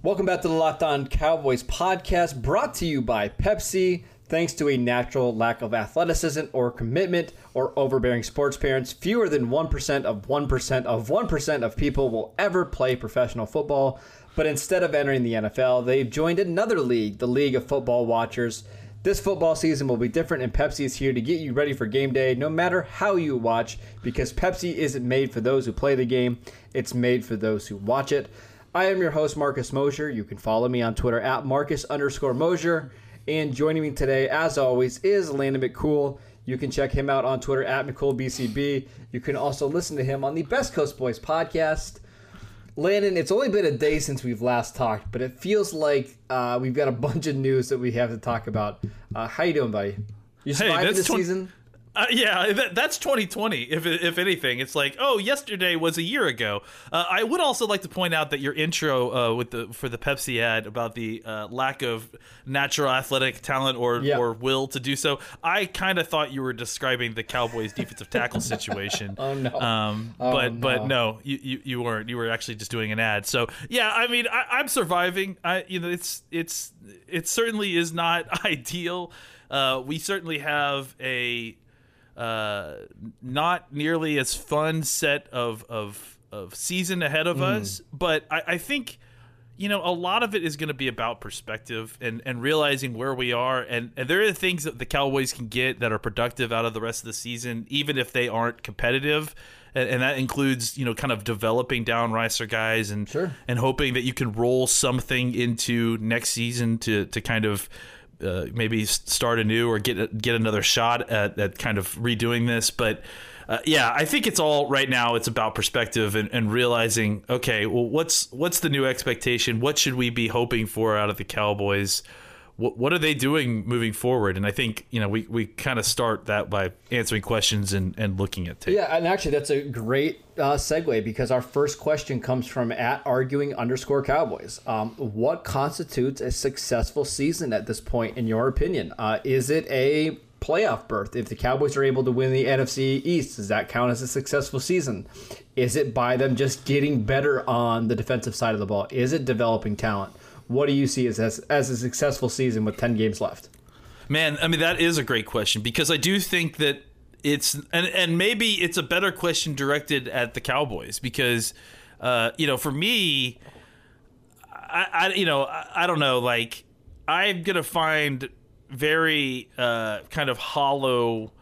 Welcome back to the Locked On Cowboys podcast, brought to you by Pepsi. Thanks to a natural lack of athleticism or commitment or overbearing sports parents, fewer than 1% of 1% of 1% of people will ever play professional football. But instead of entering the NFL, they've joined another league, the League of Football Watchers. This football season will be different, and Pepsi is here to get you ready for game day no matter how you watch, because Pepsi isn't made for those who play the game, it's made for those who watch it. I am your host, Marcus Mosher. You can follow me on Twitter at Marcus underscore Mosher. And joining me today, as always, is Landon McCool. You can check him out on Twitter at McCoolBCB. You can also listen to him on the Best Coast Boys podcast. Landon, it's only been a day since we've last talked, but it feels like uh, we've got a bunch of news that we have to talk about. Uh, how you doing, buddy? You surviving that's the season? Uh, yeah, that, that's 2020. If if anything, it's like, oh, yesterday was a year ago. Uh, I would also like to point out that your intro uh, with the for the Pepsi ad about the uh, lack of natural athletic talent or Yeah. or will to do so. I kind of thought you were describing the Cowboys' defensive tackle situation. Oh, no. Um, Oh, but but no. no, you, you you weren't. You were actually just doing an ad. So yeah, I mean, I, I'm surviving. I you know, it's it's it certainly is not ideal. Uh, we certainly have a uh, not nearly as fun set of of of season ahead of us, but I, I think you know a lot of it is going to be about perspective and and realizing where we are and and there are things that the Cowboys can get that are productive out of the rest of the season, even if they aren't competitive. And, and that includes, you know, kind of developing down Ricer guys and Sure. and hoping that you can roll something into next season to to kind of uh, maybe start anew or get get another shot at, at kind of redoing this. But uh, yeah, I think it's all right now. It's about perspective and, and realizing, okay, well, what's what's the new expectation? What should we be hoping for out of the Cowboys? What what are they doing moving forward? And I think you know we, we kind of start that by answering questions and, and looking at tape. Yeah, and actually, that's a great uh, segue because our first question comes from at arguing underscore Cowboys. Um, what constitutes a successful season at this point, in your opinion? Uh, is it a playoff berth? If the Cowboys are able to win the NFC East, does that count as a successful season? Is it by them just getting better on the defensive side of the ball? Is it developing talent? What do you see as, as, as a successful season with 10 games left? Man, I mean that is a great question because I do think that it's and and maybe it's a better question directed at the Cowboys because uh, you know for me, I, I you know I, I don't know like I'm gonna find very uh, kind of hollow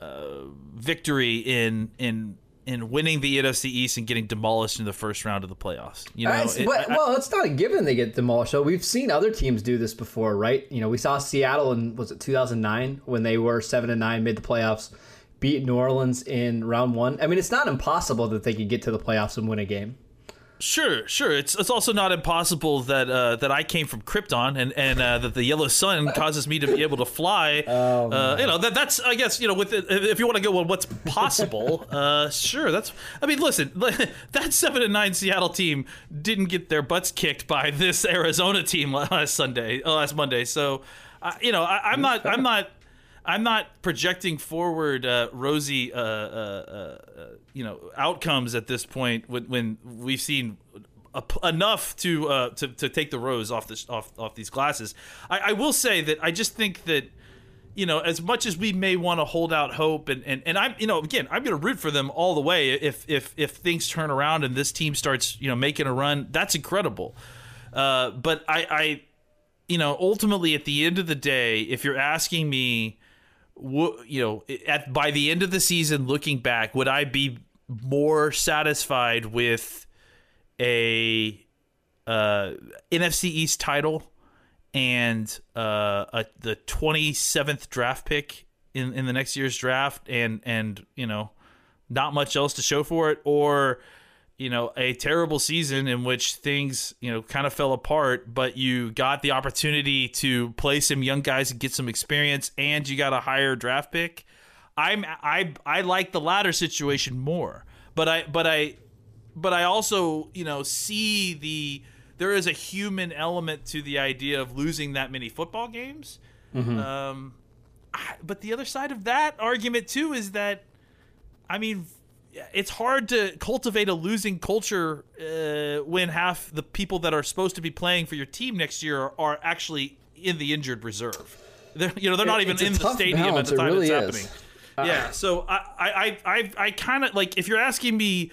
uh, victory in in in winning the NFC East and getting demolished in the first round of the playoffs. You know, it- but- I- well, it's not a given they get demolished. So we've seen other teams do this before, right? You know, we saw Seattle in was it 2009 when they were seven and nine, made the playoffs, beat New Orleans in round one. I mean, it's not impossible that they could get to the playoffs and win a game. Sure, sure. It's it's also not impossible that uh, that I came from Krypton and and uh, that the yellow sun causes me to be able to fly. Oh, uh, you know that that's I guess you know with it, if you want to go well, what's possible? uh, sure, that's. I mean, listen, that seven and nine Seattle team didn't get their butts kicked by this Arizona team last Sunday, uh, last Monday. So, uh, you know, I, I'm not I'm not. I'm not projecting forward uh, rosy, uh, uh, uh, you know, outcomes at this point when, when we've seen a, enough to, uh, to to take the rose off this off off these glasses. I, I will say that I just think that you know, as much as we may want to hold out hope, and, and, and I'm, you know, again, I'm going to root for them all the way. If if if things turn around and this team starts, you know, making a run, that's incredible. Uh, but I, I, you know, ultimately at the end of the day, if you're asking me, you know, at by the end of the season, looking back, would I be more satisfied with a uh, NFC East title and uh, a, the 27th draft pick in, in the next year's draft and and you know not much else to show for it? Or you know, a terrible season in which things, you know, kind of fell apart, but you got the opportunity to play some young guys and get some experience and you got a higher draft pick. I'm I I like the latter situation more. But I but I but I also, you know, see the there is a human element to the idea of losing that many football games. Um, I- but the other side of that argument too is that, I mean, it's hard to cultivate a losing culture uh, when half the people that are supposed to be playing for your team next year are, actually in the injured reserve. They're, you know, they're not It- even in the stadium balance, at the it time really it's is. happening. yeah, so I, I, I, I, I kind of like if you're asking me,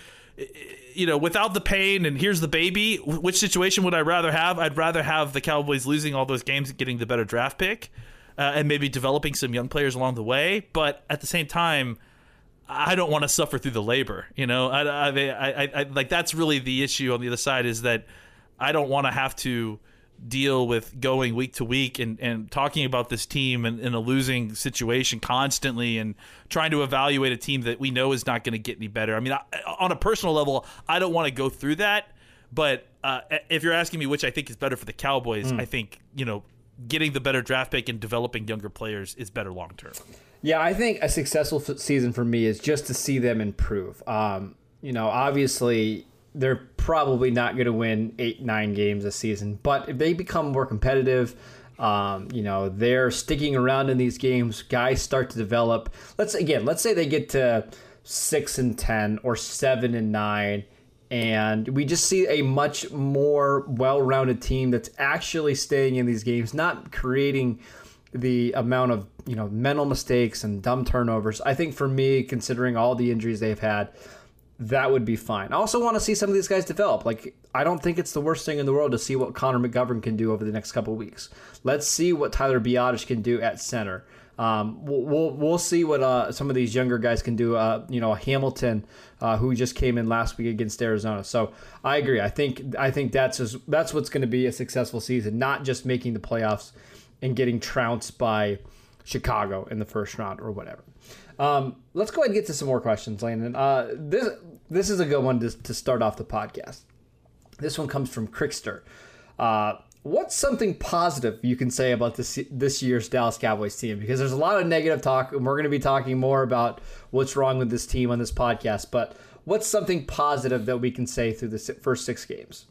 you know, without the pain and here's the baby, which situation would I rather have? I'd rather have the Cowboys losing all those games and getting the better draft pick, uh, and maybe developing some young players along the way. But at the same time, I don't want to suffer through the labor. You know, I, I, I, I, I like that's really the issue on the other side is that I don't want to have to deal with going week to week and, and talking about this team in, in a losing situation constantly and trying to evaluate a team that we know is not going to get any better. I mean, I, on a personal level, I don't want to go through that. But uh, if you're asking me which I think is better for the Cowboys, I think, you know, getting the better draft pick and developing younger players is better long term. Yeah, I think a successful season for me is just to see them improve. Um, you know, obviously they're probably not going to win eight, nine games a season, but if they become more competitive, um, you know, they're sticking around in these games. Guys start to develop. Let's again, let's say they get to six and ten or seven and nine, and we just see a much more well-rounded team that's actually staying in these games, not creating the amount of you know mental mistakes and dumb turnovers. I think for me, considering all the injuries they've had, that would be fine. I also want to see some of these guys develop. Like I don't think it's the worst thing in the world to see what Connor McGovern can do over the next couple weeks. Let's see what Tyler Biadasz can do at center. Um, we'll, we'll see what uh, some of these younger guys can do. Uh, you know, Hamilton, uh, who just came in last week against Arizona. So I agree. I think I think that's just, that's what's going to be a successful season, not just making the playoffs and getting trounced by Chicago in the first round or whatever. Um, let's go ahead and get to some more questions, Landon. Uh, this this is a good one to, to start off the podcast. This one comes from Crickster. What's something positive you can say about this this year's Dallas Cowboys team? Because there's a lot of negative talk, and we're going to be talking more about what's wrong with this team on this podcast. But what's something positive that we can say through the first six games?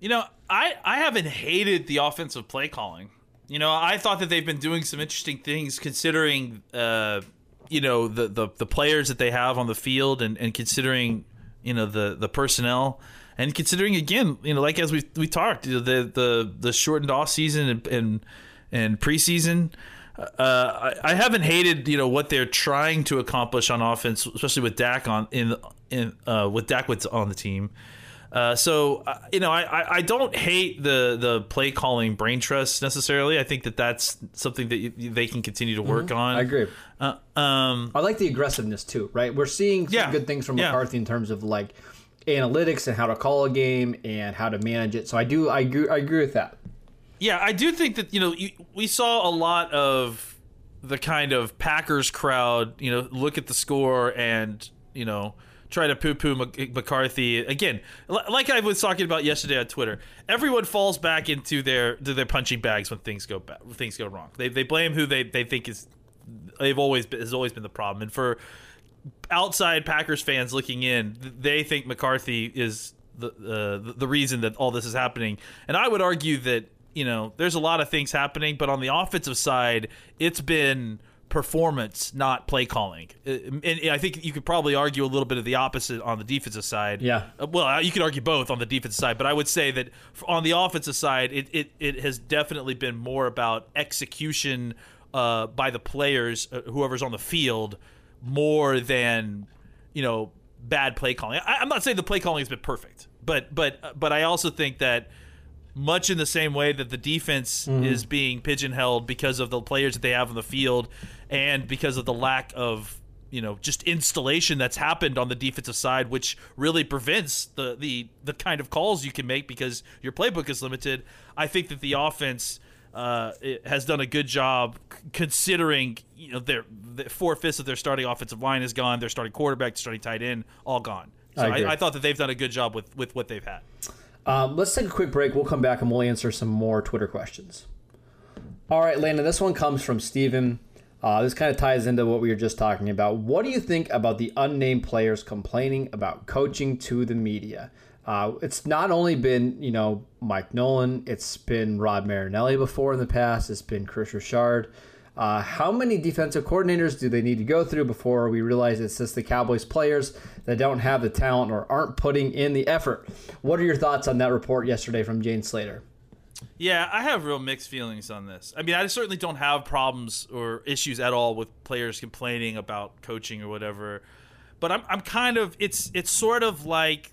You know, I I haven't hated the offensive play calling. You know, I thought that they've been doing some interesting things considering uh you know the the, the players that they have on the field and, and considering you know the the personnel and considering again you know like as we we talked you know, the the the shortened off season and and, and preseason uh, I, I haven't hated you know what they're trying to accomplish on offense especially with Dak on in in uh, with Dak with on the team uh, so uh, you know, I, I, I don't hate the the play calling brain trust necessarily. I think that that's something that you, they can continue to work on. I agree. Uh, um, I like the aggressiveness too, right? We're seeing some Yeah. good things from Yeah. McCarthy in terms of like analytics and how to call a game and how to manage it. So I do, I agree, I agree with that. yeah, I do think that you know you, we saw a lot of the kind of Packers crowd, you know, look at the score and you know try to poo-poo McCarthy again. Like I was talking about yesterday on Twitter, everyone falls back into their to their punching bags when things go things go wrong. They they blame who they, they think is they've always been, has always been the problem, and for outside Packers fans looking in, they think McCarthy is the uh, the- reason that all this is happening. And I would argue that you know there's a lot of things happening, but on the offensive side, it's been performance, not play calling. Uh, And I think you could probably argue a little bit of the opposite on the defensive side. Yeah. Uh, Well, uh, you could argue both on the defensive side, but I would say that on the offensive side, it, it, it has definitely been more about execution uh, by the players, uh, whoever's on the field, more than you know bad play calling. I, I'm not saying the play calling has been perfect, but but but I also think that much in the same way that the defense mm-hmm. is being pigeonholed because of the players that they have on the field and because of the lack of you know just installation that's happened on the defensive side which really prevents the the the kind of calls you can make because your playbook is limited i think that the offense uh, it has done a good job considering you know their the four fifths of their starting offensive line is gone their starting quarterback their starting tight end all gone So I I. I, thought that they've done a good job with with what they've had. Um, let's take a quick break. We'll come back and we'll answer some more Twitter questions. All right, Landon, this one comes from Steven. Uh, this kind of ties into what we were just talking about. What do you think about the unnamed players complaining about coaching to the media? Uh, it's not only been, you know, Mike Nolan, it's been Rod Marinelli before in the past, it's been Kris Richard. Uh, how many defensive coordinators do they need to go through before we realize it's just the Cowboys players that don't have the talent or aren't putting in the effort? What are your thoughts on that report yesterday from Jane Slater? Yeah, I have real mixed feelings on this. I mean, I certainly don't have problems or issues at all with players complaining about coaching or whatever. But I'm I'm kind of it's it's sort of like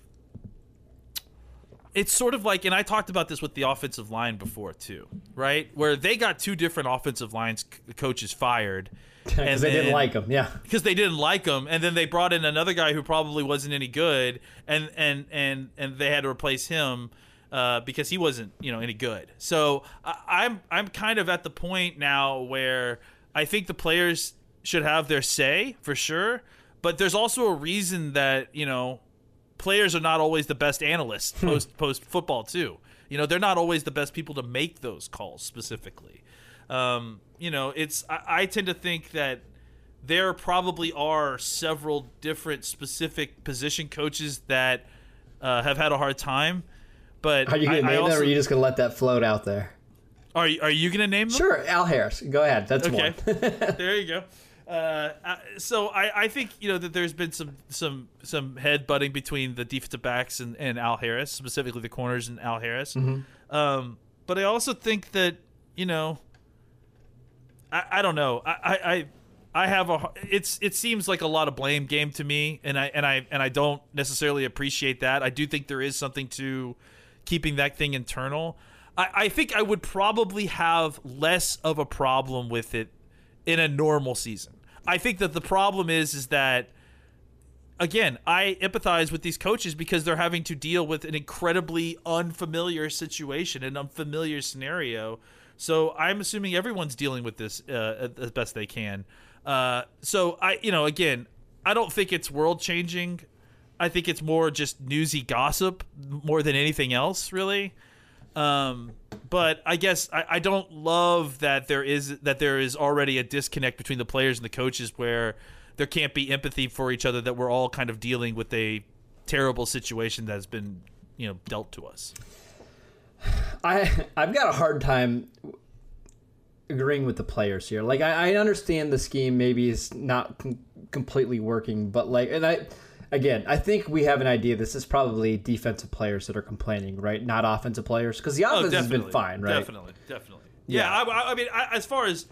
it's sort of like and I talked about this with the offensive line before too, right? Where they got two different offensive lines coaches fired Because they didn't like him. Yeah. because they didn't like him, and then they brought in another guy who probably wasn't any good, and and and and they had to replace him uh, because he wasn't you know any good. So I, I'm I'm kind of at the point now where I think the players should have their say for sure, but there's also a reason that you know players are not always the best analysts post post football too. You know, they're not always the best people to make those calls specifically. Um, you know, it's I, I tend to think that there probably are several different specific position coaches that uh, have had a hard time. But Are you going to I name them or are you just going to let that float out there? are you, are you going to name them? Sure, Al Harris. Go ahead. That's Okay, one. there you go. Uh, uh, so I, I think you know that there's been some some some head butting between the defensive backs and, and Al Harris, specifically the corners and Al Harris. Mm-hmm. Um, but I also think that you know, I, I don't know. I, I I I have a it's it seems like a lot of blame game to me, and I and I and I don't necessarily appreciate that. I do think there is something to keeping that thing internal. I, I think I would probably have less of a problem with it in a normal season. I think that the problem is is that again, I empathize with these coaches because they're having to deal with an incredibly unfamiliar situation, an unfamiliar scenario. So I'm assuming everyone's dealing with this uh, as best they can. Uh, so I, you know, again, I don't think it's world changing. I think it's more just newsy gossip more than anything else, really. Um, but I guess I, I don't love that there is that there is already a disconnect between the players and the coaches where there can't be empathy for each other. That we're all kind of dealing with a terrible situation that has been you know dealt to us. I I've got a hard time agreeing with the players here. Like I, I understand the scheme maybe is not com- completely working, but like and I again I think we have an idea this is probably defensive players that are complaining, right? Not offensive players because the oh, offense has been fine, right? Oh, Definitely, definitely. Yeah, Yeah. I, I mean, I, as far as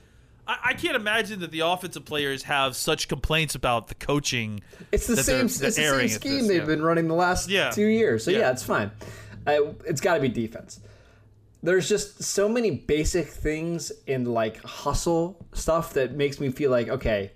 I, I can't imagine that the offensive players have such complaints about the coaching. It's the same. It's the same scheme this, they've yeah. been running the last Yeah. two years. So yeah, it's fine. It's got to be defense. There's just so many basic things in like hustle stuff that makes me feel like okay,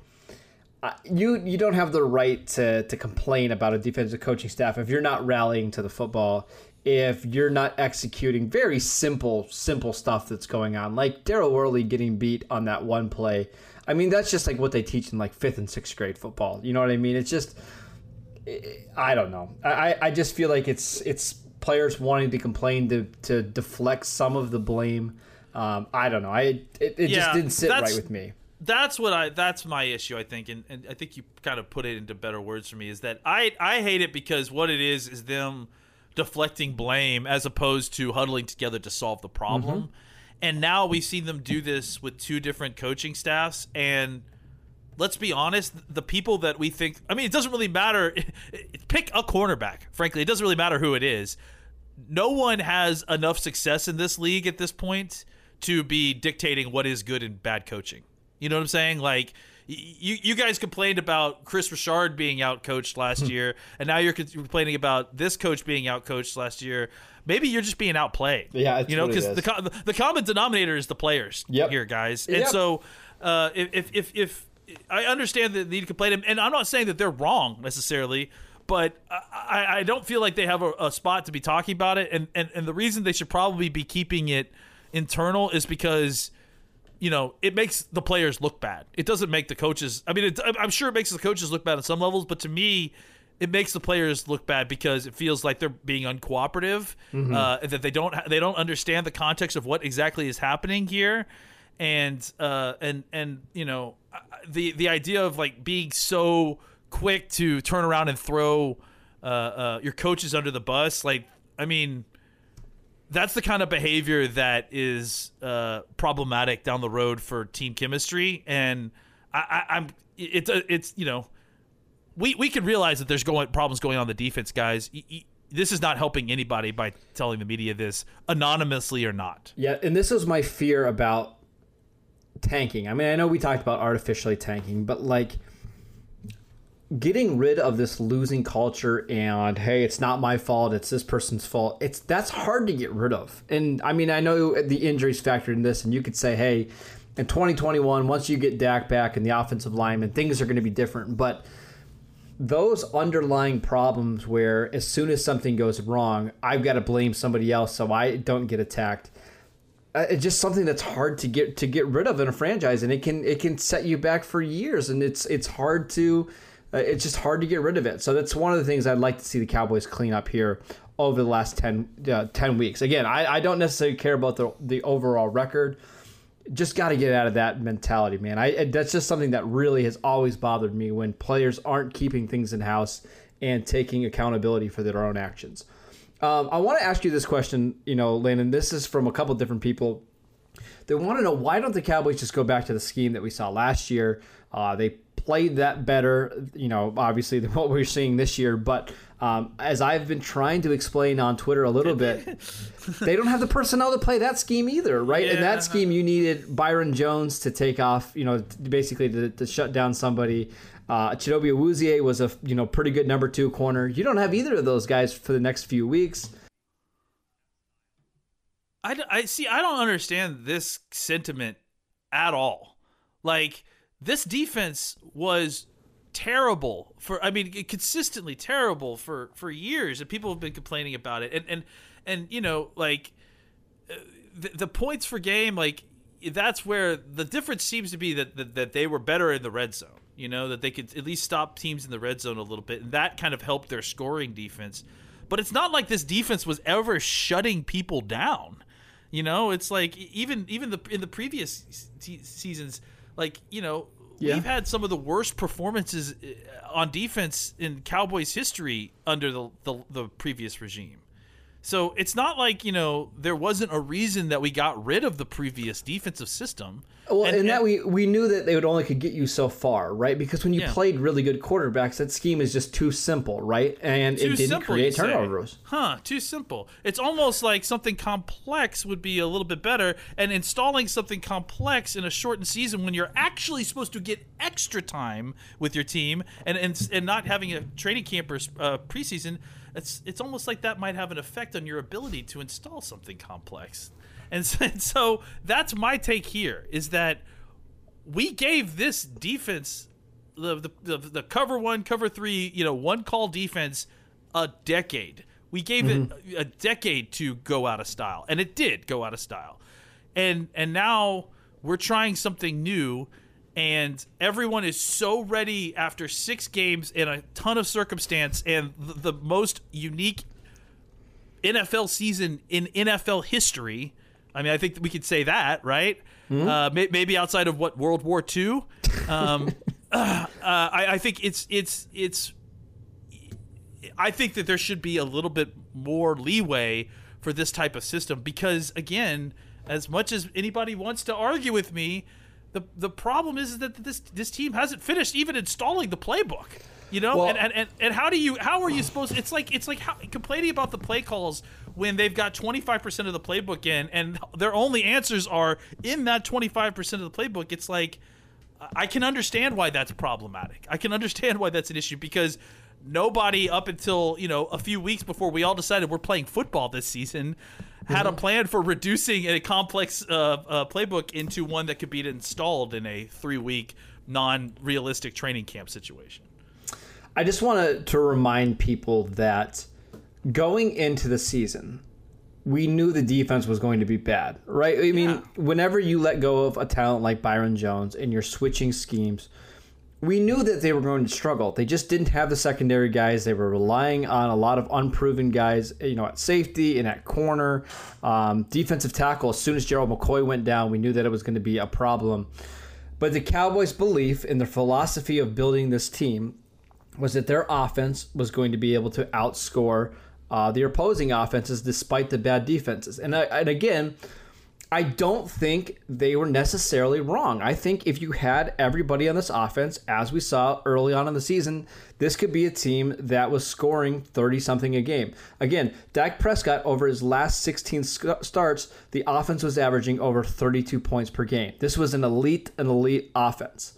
uh, you you don't have the right to to complain about a defensive coaching staff if you're not rallying to the football. If you're not executing very simple, simple stuff that's going on, like Daryl Worley getting beat on that one play. I mean, that's just like what they teach in like fifth and sixth grade football. You know what I mean? It's just I don't know. I, I just feel like it's it's players wanting to complain to to deflect some of the blame. Um, I don't know. I it, it just didn't sit right with me. That's what I that's my issue I think and, and I think you kind of put it into better words for me is that I I hate it because what it is is them deflecting blame as opposed to huddling together to solve the problem. Mm-hmm. And now we've seen them do this with two different coaching staffs and let's be honest, the people that we think I mean it doesn't really matter pick a cornerback. Frankly, it doesn't really matter who it is. No one has enough success in this league at this point to be dictating what is good and bad coaching. You know what I'm saying? Like you you guys complained about Kris Richard being out coached last Hmm. year, and now you're complaining about this coach being out coached last year. Maybe you're just being outplayed. Yeah, you know, because the, co- the common denominator is the players Yep. here, guys. And Yep. so uh, if, if if if I understand the need to complain, and I'm not saying that they're wrong necessarily. But I, I- I don't feel like they have a, a spot to be talking about it, and, and and the reason they should probably be keeping it internal is because you know, it makes the players look bad. It doesn't make the coaches. I mean, it, I'm sure it makes the coaches look bad on some levels, but to me, it makes the players look bad because it feels like they're being uncooperative, uh, that they don't they don't understand the context of what exactly is happening here, and uh, and and you know the the idea of like being so quick to turn around and throw uh, uh, your coaches under the bus, like I mean that's the kind of behavior that is uh, problematic down the road for team chemistry. And I, I, I'm it's a, it's you know we we can realize that there's going problems going on the defense, guys. This is not helping anybody by telling the media this anonymously or not. Yeah, and this was my fear about tanking. I mean, I know we talked about artificially tanking, but like getting rid of this losing culture and hey, it's not my fault, it's this person's fault. It's that's hard to get rid of. And I mean, I know the injuries factored in this and you could say, "Hey, in 2021, once you get Dak back and the offensive lineman, things are going to be different." But those underlying problems where as soon as something goes wrong, I've got to blame somebody else so I don't get attacked. Uh, It's just something that's hard to get to get rid of in a franchise, and it can it can set you back for years, and it's it's hard to it's just hard to get rid of it. So that's one of the things I'd like to see the Cowboys clean up here over the last 10, uh, 10 weeks. Again, I, I don't necessarily care about the the overall record just got to get out of that mentality, man. I that's just something that really has always bothered me when players aren't keeping things in house and taking accountability for their own actions. Um, I want to ask you this question, you know, Landon. This is from a couple different people. They want to know why don't the Cowboys just go back to the scheme that we saw last year? Uh, they played that better, you know, obviously than what we're seeing this year. But um, as I've been trying to explain on Twitter a little bit, they don't have the personnel to play that scheme either, right? In that scheme, you needed Byron Jones to take off, you know, basically to, to shut down somebody. Uh, Chidobe Awuzie was a you know pretty good number two corner. You don't have either of those guys for the next few weeks. I see. I don't understand this sentiment at all. Like this defense was terrible for. I mean, consistently terrible for for years, and people have been complaining about it. And and and you know, like uh, the, the points for game, like that's where the difference seems to be that, that that they were better in the red zone. You know that they could at least stop teams in the red zone a little bit, and that kind of helped their scoring defense. But it's not like this defense was ever shutting people down. You know, it's like even even the in the previous se- seasons, like you know, Yeah. we've had some of the worst performances uh, on defense in Cowboys history under the, the the previous regime. So it's not like you know there wasn't a reason that we got rid of the previous defensive system. Well, And- and, that and- we we knew that they would only could get you so far, right? Because when you Yeah. played really good quarterbacks, that scheme is just too simple, right? And Too it didn't simple, create say. turnovers. Huh, too simple. It's almost like something complex would be a little bit better, and installing something complex in a shortened season when you're actually supposed to get extra time with your team and and, and not having a training camp or uh, preseason, it's it's almost like that might have an effect on your ability to install something complex. And so, and so that's my take here is that we gave this defense the, the the the cover one, cover three, you know, one call defense a decade. We gave it mm-hmm. a decade to go out of style, and it did go out of style. And and now we're trying something new, and everyone is so ready after six games and a ton of circumstance and the, the most unique NFL season in NFL history. I mean, I think we could say that, right? Uh, may, maybe outside of what World War II. Um, uh, I, I think it's it's it's. I think that there should be a little bit more leeway for this type of system because, again, as much as anybody wants to argue with me, the the problem is that this this team hasn't finished even installing the playbook. You know, Well- and, and, and and how do you how are you supposed? It's like it's like how, complaining about the play calls when they've got twenty five percent of the playbook in, and their only answers are in that twenty five percent of the playbook. It's like I can understand why that's problematic. I can understand why that's an issue because nobody up until you know a few weeks before we all decided we're playing football this season had a plan for reducing a complex uh, uh, playbook into one that could be installed in a three week non realistic training camp situation. I just want to remind people that going into the season, we knew the defense was going to be bad, right? I mean, Yeah. whenever you let go of a talent like Byron Jones and you're switching schemes, we knew that they were going to struggle. They just didn't have the secondary guys. They were relying on a lot of unproven guys, you know, at safety and at corner, um, defensive tackle. As soon as Gerald McCoy went down, we knew that it was going to be a problem. But the Cowboys' belief in their philosophy of building this team was that their offense was going to be able to outscore uh, the opposing offenses despite the bad defenses. And, and again, I don't think they were necessarily wrong. I think if you had everybody on this offense, as we saw early on in the season, this could be a team that was scoring 30 something a game. Again, Dak Prescott, over his last 16 sc- starts, the offense was averaging over 32 points per game. This was an elite, an elite offense.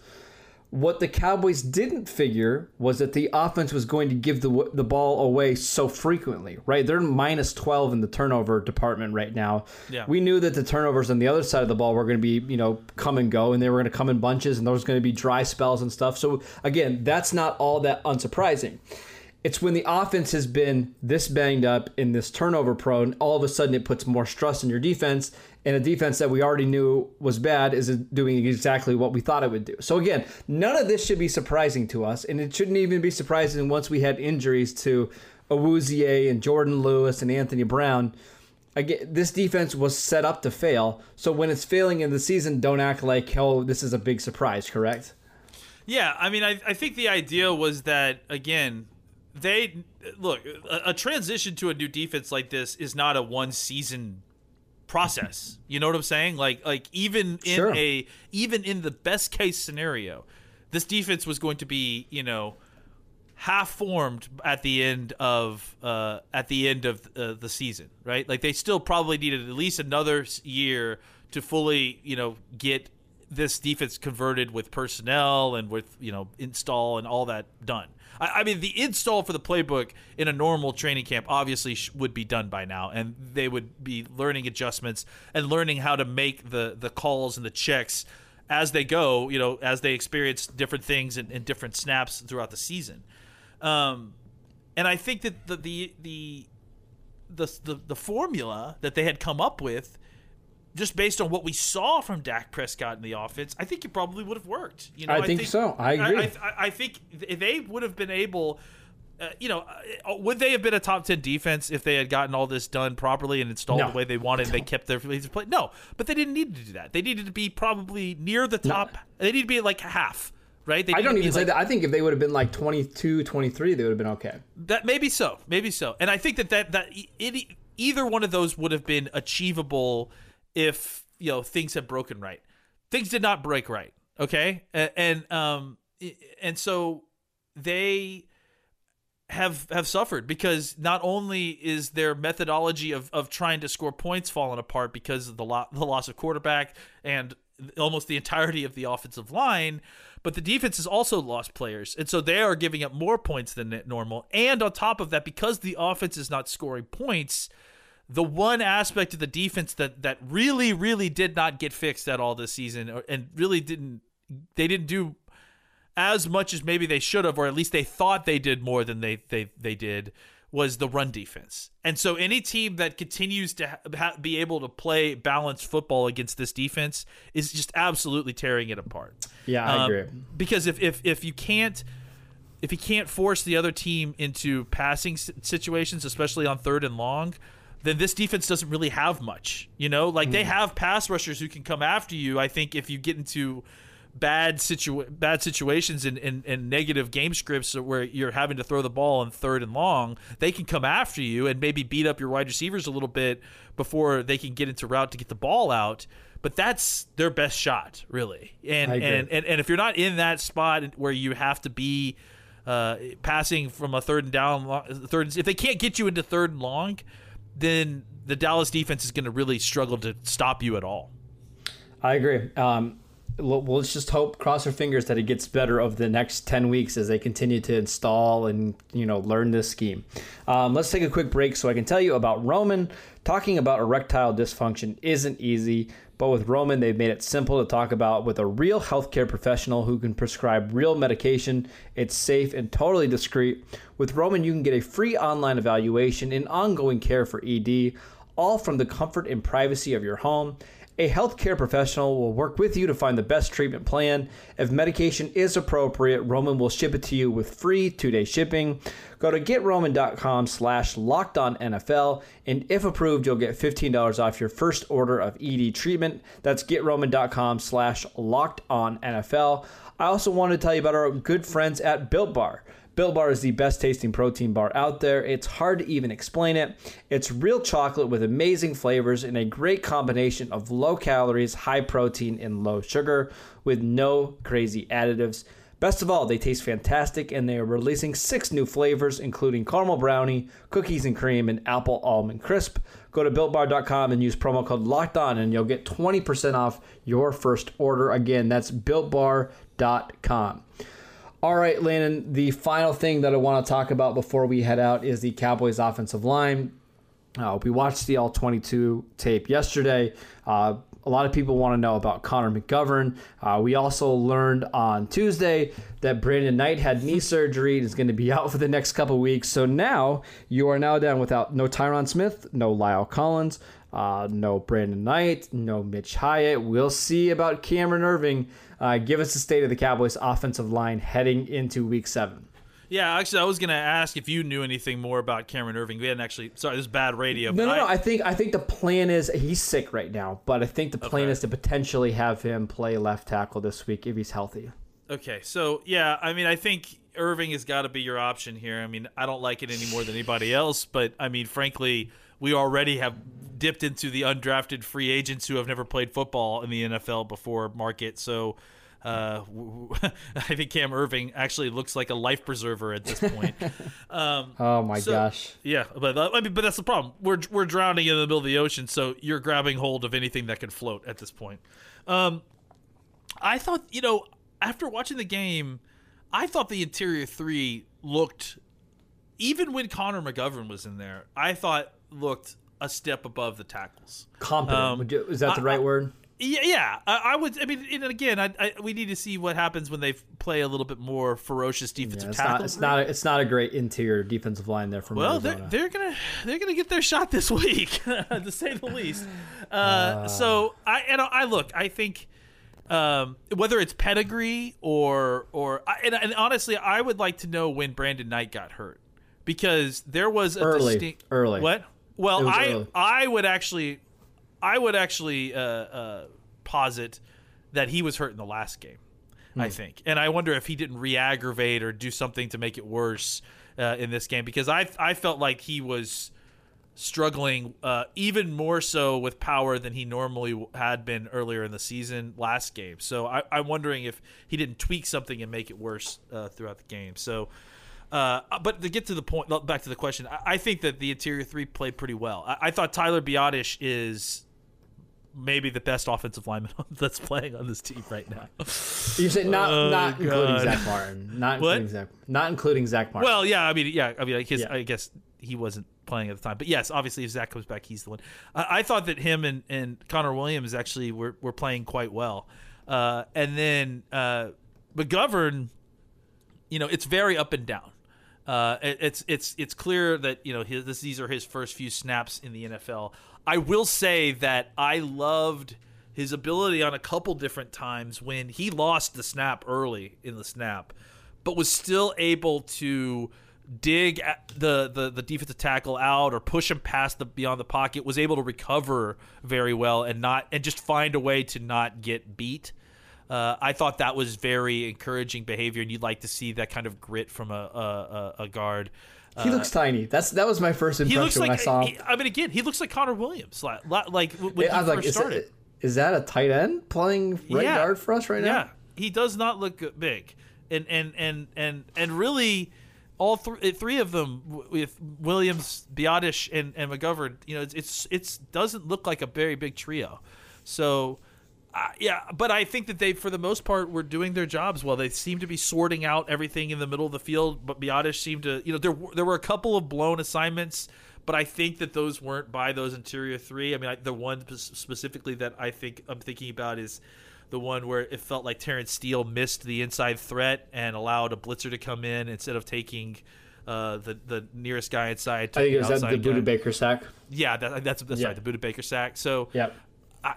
What the Cowboys didn't figure was that the offense was going to give the the ball away so frequently, right? They're minus 12 in the turnover department right now. Yeah. We knew that the turnovers on the other side of the ball were going to be, you know, come and go and they were going to come in bunches and there was going to be dry spells and stuff. So again, that's not all that unsurprising. It's when the offense has been this banged up in this turnover prone, all of a sudden it puts more stress on your defense and a defense that we already knew was bad is doing exactly what we thought it would do. So again, none of this should be surprising to us, and it shouldn't even be surprising once we had injuries to Awuzie and Jourdan Lewis and Anthony Brown. Again, this defense was set up to fail. So when it's failing in the season, don't act like oh this is a big surprise. Correct? Yeah, I mean, I, I think the idea was that again, they look a, a transition to a new defense like this is not a one season process. You know what I'm saying? Like like even in Sure. a even in the best case scenario, this defense was going to be you know half formed at the end of uh, at the end of uh, the season, right? Like they still probably needed at least another year to fully you know get this defense converted with personnel and with you know install and all that done. I, I mean, the install for the playbook in a normal training camp obviously sh- would be done by now, and they would be learning adjustments and learning how to make the the calls and the checks as they go. You know, as they experience different things and, and different snaps throughout the season. Um, and I think that the the the the the, the formula that they had come up with just based on what we saw from Dak Prescott in the offense, I think it probably would have worked. You know, I think so. I agree. I, I, I think they would have been able. Uh, you know, uh, would they have been a top ten defense if they had gotten all this done properly and installed No. the way they wanted? and They kept their play. No, but they didn't need to do that. They needed to be probably near the top. They need to be like half, right? They I don't even say that. I think if they would have been like 22, 23, they would have been okay. that maybe so, maybe so, and I think that that that it, either one of those would have been achievable if you know things had broken right. Things did not break right, okay, and, um and so they have have suffered because not only is their methodology of, of trying to score points fallen apart because of the lo- the loss of quarterback and almost the entirety of the offensive line, but the defense has also lost players, and so they are giving up more points than normal. And on top of that, because the offense is not scoring points, the one aspect of the defense that that really really did not get fixed at all this season, and really didn't they didn't do as much as maybe they should have, or at least they thought they did more than they they they did, was the run defense. And so any team that continues to ha- be able to play balanced football against this defense is just absolutely tearing it apart. Yeah, I Um, agree. Because if if if you can't if you can't force the other team into passing s- situations, especially on third and long, then this defense doesn't really have much. You know, like they have pass rushers who can come after you. I think if you get into bad situ bad situations and, and, and negative game scripts where you're having to throw the ball on third and long, they can come after you and maybe beat up your wide receivers a little bit before they can get into route to get the ball out. But that's their best shot, really. And and, and and if you're not in that spot where you have to be uh, passing from a third and down, third, if they can't get you into third and long, then the Dallas defense is going to really struggle to stop you at all. I agree. Um, let's just hope, cross our fingers that it gets better over the next 10 weeks as they continue to install and, you know, learn this scheme. Um, let's take a quick break so I can tell you about Roman. Talking about erectile dysfunction isn't easy, but with Roman, they've made it simple to talk about with a real healthcare professional who can prescribe real medication. It's safe and totally discreet. With Roman, you can get a free online evaluation and ongoing care for ED all from the comfort and privacy of your home. A healthcare professional will work with you to find the best treatment plan. If medication is appropriate, Roman will ship it to you with free two-day shipping. Go to getroman.com slash locked on NFL, and if approved, you'll get $15 off your first order of ED treatment. That's getroman.com slash locked on NFL. I also want to tell you about our good friends at Built Bar. Built Bar is the best tasting protein bar out there. It's hard to even explain it. It's real chocolate with amazing flavors and a great combination of low calories, high protein, and low sugar with no crazy additives. Best of all, they taste fantastic and they are releasing six new flavors, including caramel brownie, cookies and cream, and apple almond crisp. Go to builtbar.com and use promo code locked on and you'll get 20% off your first order. Again, that's builtbar.com. All right, Landon, the final thing that I want to talk about before we head out is the Cowboys offensive line. Uh, we watched the all 22 tape yesterday. Uh, a lot of people want to know about Connor McGovern. Uh, we also learned on Tuesday that Brandon Knight had knee surgery and is going to be out for the next couple weeks. So now you are now down without no Tyron Smith, no La'el Collins, uh, no Brandon Knight, no Mitch Hyatt. We'll see about Cameron Erving. Uh, give us the state of the Cowboys' offensive line heading into Week Seven. Yeah, actually, I was going to ask if you knew anything more about Cameron Erving. We hadn't actually. Sorry, this is bad radio. No, no, no. I- I think I think the plan is he's sick right now, but I think the plan Okay. is to potentially have him play left tackle this week if he's healthy. Okay, so yeah, I mean, I think Erving has got to be your option here. I mean, I don't like it any more than anybody else, but I mean, frankly, we already have dipped into the undrafted free agents who have never played football in the NFL before market. So uh, I think Cam Erving actually looks like a life preserver at this point. um, Oh my So- gosh! yeah, but uh, I mean, but that's the problem. We're we're drowning in the middle of the ocean, so you're grabbing hold of anything that can float at this point. Um, I thought, you know, after watching the game, I thought the interior three looked, even when Connor McGovern was in there, I thought looked a step above the tackles. Competent. Um, is that the I- right word? Yeah, yeah. I, I would. I mean, and again, I, I, we need to see what happens when they play a little bit more ferocious Yeah, defensive it's tackle. not. It's not. A, it's not a great interior defensive line there from Well, they're, Arizona. they're gonna they're gonna get their shot this week, to say the least. Uh, so I and I look, I think um, whether it's pedigree or or and, and honestly, I would like to know when Brandon Knight got hurt because there was a Early. distinct Early. What? Well, I early. I would actually I would actually uh, uh, posit that he was hurt in the last game. I Hmm. think, and I wonder if he didn't re-aggravate or do something to make it worse uh, in this game because I I felt like he was struggling uh, even more so with power than he normally had been earlier in the season last game. So I, I'm wondering if he didn't tweak something and make it worse uh, throughout the game. So. Uh, but to get to the point, back to the question, I, I think that the interior three played pretty well. I, I thought Tyler Biadasz is maybe the best offensive lineman that's playing on this team right now. you said not Oh, not including God. Zack Martin. Not What? including Zack. Not including Zack Martin. Well, yeah, I mean, yeah, I mean, I guess, Yeah. I guess he wasn't playing at the time, but yes, obviously, if Zack comes back, he's the one. I, I thought that him and, and Connor Williams actually were, were playing quite well, uh, and then uh, McGovern, you know, it's very up and down. Uh, it, it's it's it's clear that you know his, this, these are his first few snaps in the NFL. I will say that I loved his ability on a couple different times when he lost the snap early in the snap, but was still able to dig the, the the defensive tackle out or push him past the beyond the pocket. Was able to recover very well and not and just find a way to not get beat. Uh, I thought that was very encouraging behavior, and you'd like to see that kind of grit from a a, a, guard. he looks tiny. That's that was my first impression looks when I saw him. I mean, again, he looks like Connor Williams, like, like when I was like, first is started. that, is that a tight end playing right Yeah. guard for us right now? yeah, he does not look big, and and and and and really, all three three of them with Williams, Biadasz, and and McGovern. You know, it's it's it's doesn't look like a very big trio. So. Uh, yeah, but I think that they, for the most part, were doing their jobs well. They seem to be sorting out everything in the middle of the field. But Biadasz seemed to, you know, there were- there were a couple of blown assignments, but I think that those weren't by those interior three. I mean, I, the one specifically that I think I'm thinking about is the one where it felt like Terence Steele missed the inside threat and allowed a blitzer to come in instead of taking uh, the the nearest guy inside. I think it was the that the. Budda Baker sack. Yeah, that, that's that's Yeah. right, the Budda Baker sack. So Yep.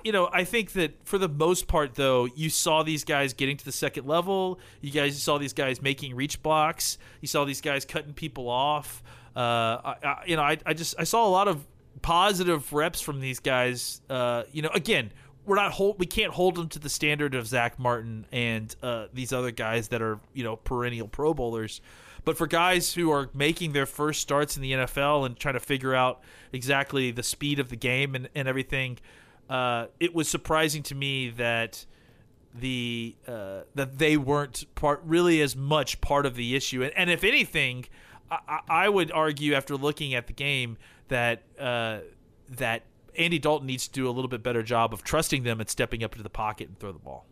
You know, I think that for the most part, though, you saw these guys getting to the second level. You guys saw these guys making reach blocks. You saw these guys cutting people off. Uh, I, I, you know, I, I just I saw a lot of positive reps from these guys. Uh, you know, again, we're not hold we can't hold them to the standard of Zack Martin and uh, these other guys that are you know perennial Pro Bowlers. But for guys who are making their first starts in the NFL and trying to figure out exactly the speed of the game and, and everything, uh, it was surprising to me that the uh, that they weren't part really as much part of the issue. And, and if anything, I, I would argue after looking at the game that uh, that Andy Dalton needs to do a little bit better job of trusting them and stepping up into the pocket and throw the ball.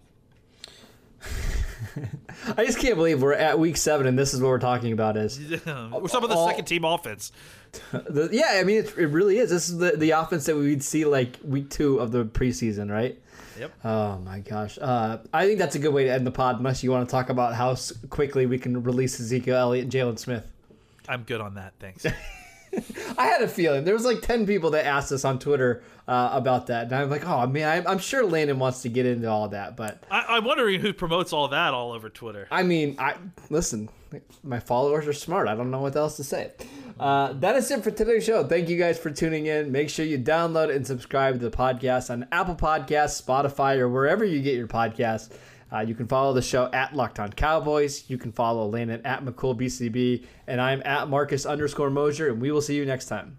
I just can't believe we're at week seven and this is what we're talking about. Is We're talking about the second team offense. the, yeah, I mean it, it really is. This is the the offense that we'd see like week two of the preseason, right? Yep. Oh my gosh. Uh, I think that's a good way to end the pod, unless you want to talk about how quickly we can release Ezekiel Elliott and Jaylon Smith. I'm good on that. Thanks. I had a feeling there was like ten people that asked us on Twitter uh, about that, and I'm like, oh man, I'm, I'm sure Landon wants to get into all that, but I, I'm wondering who promotes all that all over Twitter. I mean, I listen. My followers are smart. I don't know what else to say. Uh, that is it for today's show. Thank you guys for tuning in. Make sure you download and subscribe to the podcast on Apple Podcasts, Spotify, or wherever you get your podcasts. Uh, you can follow the show at Locked On Cowboys. You can follow Landon at McCoolBCB, and I'm at Marcus underscore Mosher, and we will see you next time.